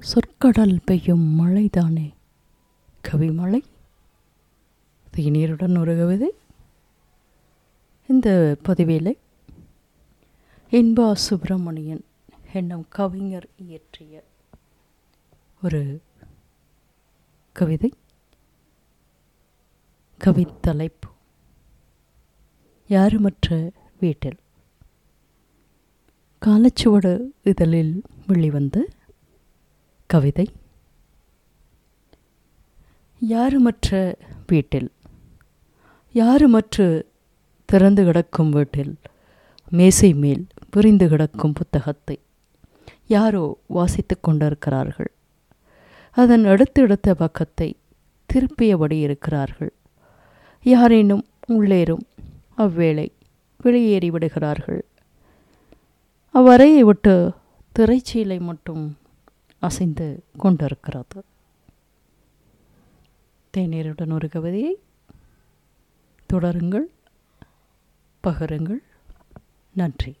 சொற்கடல் பெய்யும் மழைதானே? கவிமழை? தேநீருடன் ஒரு கவிதை இந்த பதிவேலை இன்பா சுப்பிரமணியன் என்னும் கவிஞர் இயற்றிய ஒரு கவிதை கவித்தலைப்பு. யாருமற்ற வீட்டில்? காலச்சுவடு இதழில் வெளிவந்து கவிதை. யாருமற்ற வீட்டில் யாருமற்று திறந்து கிடக்கும் வீட்டில் மேசை மேல் விரிந்து கிடக்கும் புத்தகத்தை யாரோ வாசித்து கொண்டிருக்கிறார்கள். அதன் அடுத்தடுத்த பக்கத்தை திருப்பியபடி இருக்கிறார்கள். யாரேனும் உள்ளேறும் அவ்வேளை வெளியேறி விடுகிறார்கள் அவ்வறையை விட்டு திரைச்சீலை மட்டும் அசைந்து கொண்டிருக்கிறது. தேநீருடன் ஒரு கவிதையை தொடருங்கள் பகருங்கள். நன்றி.